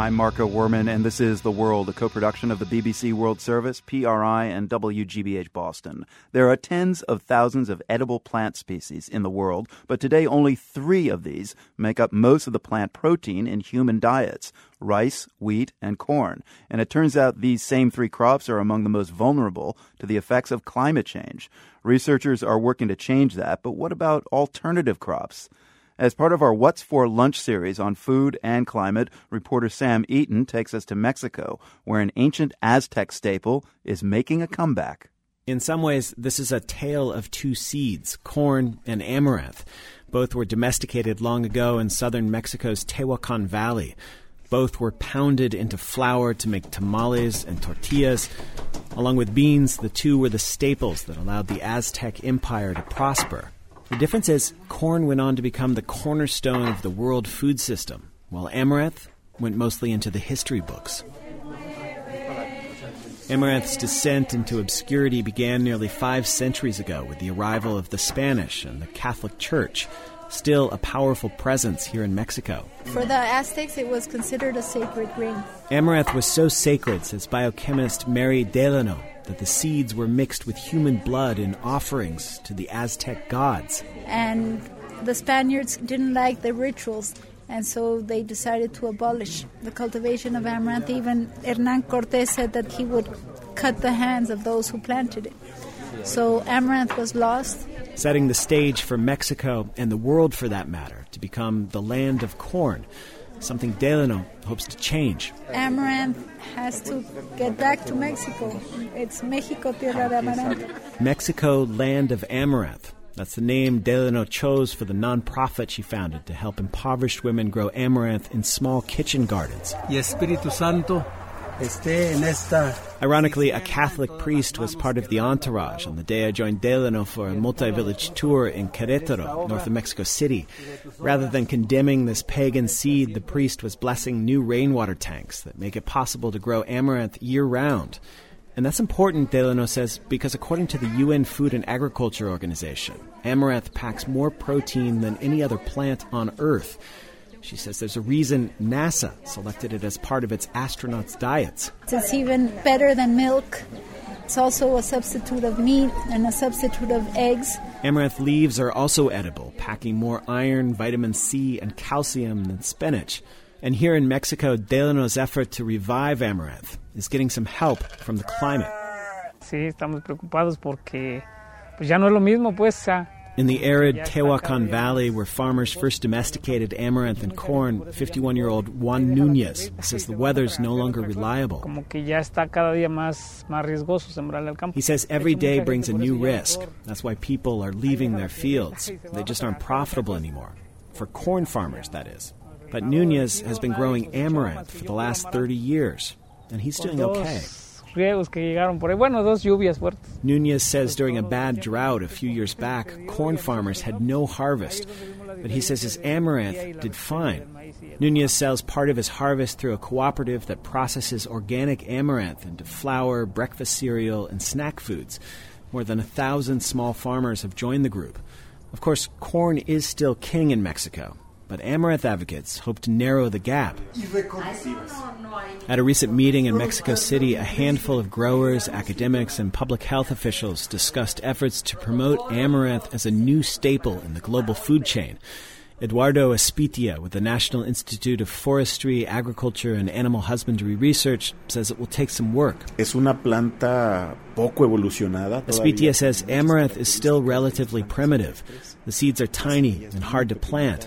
I'm Marco Werman, and this is The World, a co production of the BBC World Service, PRI, and WGBH Boston. There are tens of thousands of edible plant species in the world, but today only three of these make up most of the plant protein in human diets rice, wheat, and corn. And it turns out these same three crops are among the most vulnerable to the effects of climate change. Researchers are working to change that, but what about alternative crops? As part of our What's for Lunch series on food and climate, reporter Sam Eaton takes us to Mexico, where an ancient Aztec staple is making a comeback. In some ways, this is a tale of two seeds corn and amaranth. Both were domesticated long ago in southern Mexico's Tehuacan Valley. Both were pounded into flour to make tamales and tortillas. Along with beans, the two were the staples that allowed the Aztec Empire to prosper. The difference is corn went on to become the cornerstone of the world food system, while amaranth went mostly into the history books. Amaranth's descent into obscurity began nearly five centuries ago with the arrival of the Spanish and the Catholic Church, still a powerful presence here in Mexico. For the Aztecs, it was considered a sacred grain. Amaranth was so sacred, says biochemist Mary Delano, that the seeds were mixed with human blood in offerings to the Aztec gods. And the Spaniards didn't like the rituals, and so they decided to abolish the cultivation of amaranth. Even Hernan Cortes said that he would cut the hands of those who planted it. So amaranth was lost. Setting the stage for Mexico and the world for that matter to become the land of corn something Delano hopes to change. Amaranth has to get back to Mexico. It's Mexico Tierra de Amaranto. Mexico Land of Amaranth. That's the name Delano chose for the nonprofit she founded to help impoverished women grow amaranth in small kitchen gardens. Y Espíritu Santo esté en esta Ironically, a Catholic priest was part of the entourage on the day I joined Delano for a multi village tour in Querétaro, north of Mexico City. Rather than condemning this pagan seed, the priest was blessing new rainwater tanks that make it possible to grow amaranth year round. And that's important, Delano says, because according to the UN Food and Agriculture Organization, amaranth packs more protein than any other plant on Earth. She says there's a reason NASA selected it as part of its astronauts' diets. It's even better than milk. It's also a substitute of meat and a substitute of eggs. Amaranth leaves are also edible, packing more iron, vitamin C, and calcium than spinach. And here in Mexico, Delano's effort to revive amaranth is getting some help from the climate. Sí, estamos preocupados porque pues ya no es lo mismo, pues. In the arid Tehuacan Valley, where farmers first domesticated amaranth and corn, 51 year old Juan Nunez says the weather's no longer reliable. He says every day brings a new risk. That's why people are leaving their fields. They just aren't profitable anymore. For corn farmers, that is. But Nunez has been growing amaranth for the last 30 years, and he's doing okay riegos que llegaron por ahí. Bueno, dos lluvias fuertes. Nunez says during a bad drought a few years back, corn farmers had no harvest. But he says his amaranth did fine. Nunez sells part of his harvest through a cooperative that processes organic amaranth into flour, breakfast cereal, and snack foods. More than a thousand small farmers have joined the group. Of course, corn is still king in Mexico, but Amaranth advocates hope to narrow the gap. At a recent meeting in Mexico City, a handful of growers, academics, and public health officials discussed efforts to promote amaranth as a new staple in the global food chain. Eduardo Espitia with the National Institute of Forestry, Agriculture, and Animal Husbandry Research says it will take some work. Es una planta poco evolucionada. Espitia says amaranth is still relatively primitive. The seeds are tiny and hard to plant.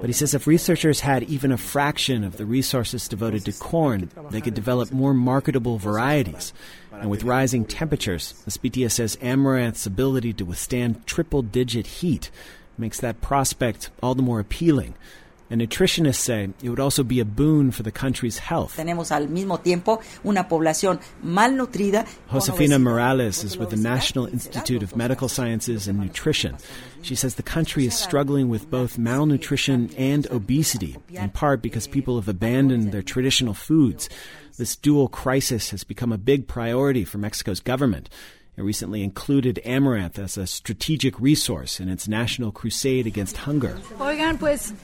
But he says if researchers had even a fraction of the resources devoted to corn, they could develop more marketable varieties. And with rising temperatures, Espitia says amaranth's ability to withstand triple digit heat makes that prospect all the more appealing. And nutritionists say it would also be a boon for the country's health. Tenemos al mismo tiempo una población malnutrida. Josefina Morales is with the National Institute of Medical Sciences and Nutrition. She says the country is struggling with both malnutrition and obesity, in part because people have abandoned their traditional foods. This dual crisis has become a big priority for Mexico's government. It recently included amaranth as a strategic resource in its national crusade against hunger. Oigan, pues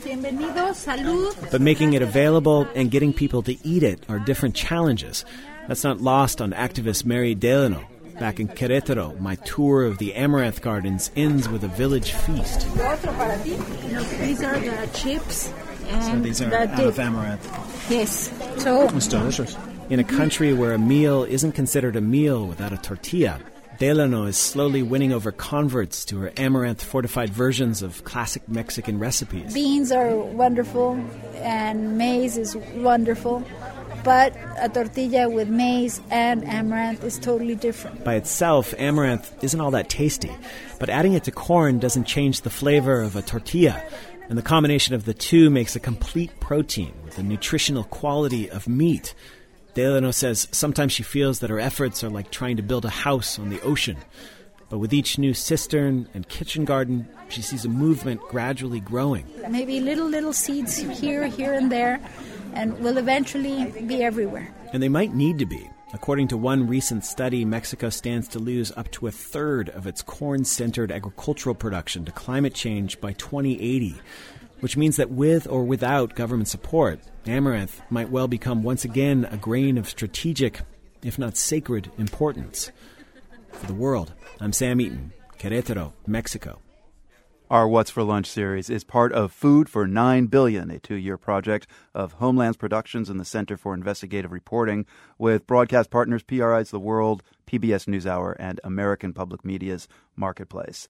Salud. But making it available and getting people to eat it are different challenges. That's not lost on activist Mary Delano. Back in Querétaro, my tour of the Amaranth Gardens ends with a village feast. These are the chips. And So these are the out dip. of amaranth. Yes. So It's delicious. In a country where a meal isn't considered a meal without a tortilla, Delano is slowly winning over converts to her amaranth fortified versions of classic Mexican recipes. beans are wonderful, and maize is wonderful, but a tortilla with maize and amaranth is totally different. By itself, amaranth isn't all that tasty, but adding it to corn doesn't change the flavor of a tortilla. And the combination of the two makes a complete protein with the nutritional quality of meat. Delano says sometimes she feels that her efforts are like trying to build a house on the ocean. But with each new cistern and kitchen garden, she sees a movement gradually growing. Maybe little little seeds here, here, and there, and will eventually be everywhere. And they might need to be. According to one recent study, Mexico stands to lose up to a third of its corn centered agricultural production to climate change by 2080, which means that with or without government support, amaranth might well become once again a grain of strategic, if not sacred, importance. For the world, I'm Sam Eaton, Querétaro, Mexico. Our What's for Lunch series is part of Food for 9 Billion, a two year project of Homelands Productions and the Center for Investigative Reporting with broadcast partners PRI's The World, PBS NewsHour, and American Public Media's Marketplace.